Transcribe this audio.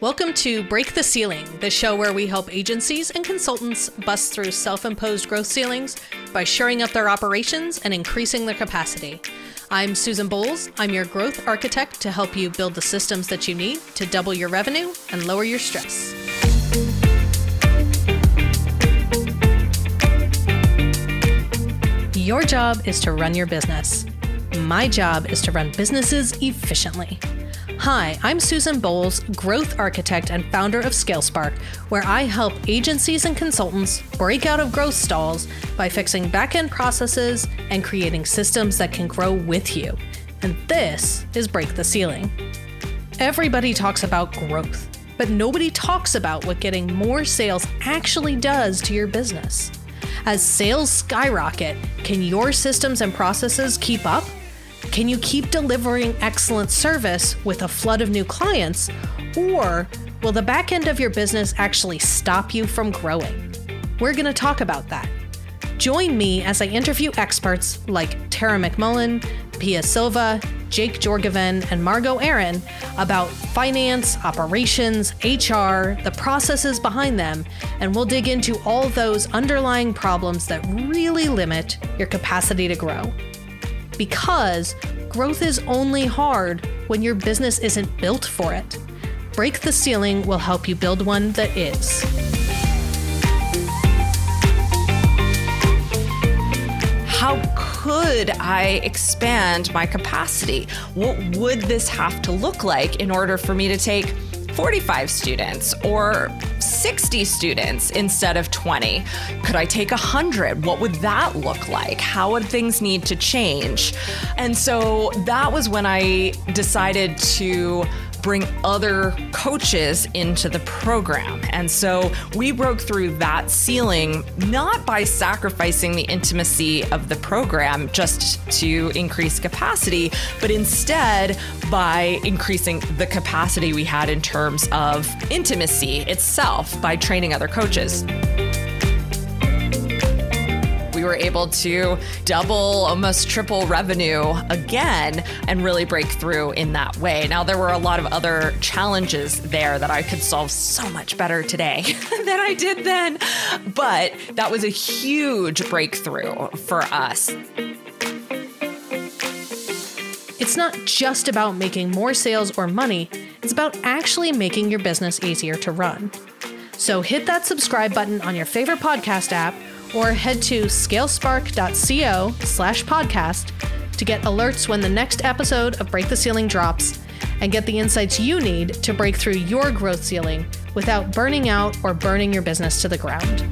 Welcome to Break the Ceiling, the show where we help agencies and consultants bust through self imposed growth ceilings by shoring up their operations and increasing their capacity. I'm Susan Bowles. I'm your growth architect to help you build the systems that you need to double your revenue and lower your stress. Your job is to run your business. My job is to run businesses efficiently. Hi, I'm Susan Bowles, growth architect and founder of ScaleSpark, where I help agencies and consultants break out of growth stalls by fixing back-end processes and creating systems that can grow with you. And this is Break the Ceiling. Everybody talks about growth, but nobody talks about what getting more sales actually does to your business. As sales skyrocket, can your systems and processes keep up? Can you keep delivering excellent service with a flood of new clients? Or will the back end of your business actually stop you from growing? We're going to talk about that. Join me as I interview experts like Tara McMullin, Pia Silva, Jake Jorgovan, and Margot Aaron about finance, operations, HR, the processes behind them, and we'll dig into all those underlying problems that really limit your capacity to grow because growth is only hard when your business isn't built for it. Break the Ceiling will help you build one that is. How could I expand my capacity? What would this have to look like in order for me to take 45 students or 60 students instead of 20? Could I take 100? What would that look like? How would things need to change? And so that was when I decided to bring other coaches into the program. And so we broke through that ceiling not by sacrificing the intimacy of the program just to increase capacity, but instead by increasing the capacity we had in terms of intimacy itself by training other coaches were able to double, almost triple revenue again and really break through in that way. Now, there were a lot of other challenges there that I could solve so much better today than I did then. But that was a huge breakthrough for us. It's not just about making more sales or money, it's about actually making your business easier to run. So hit that subscribe button on your favorite podcast app or head to scalespark.co slash podcast to get alerts when the next episode of Break the Ceiling drops and get the insights you need to break through your growth ceiling without burning out or burning your business to the ground.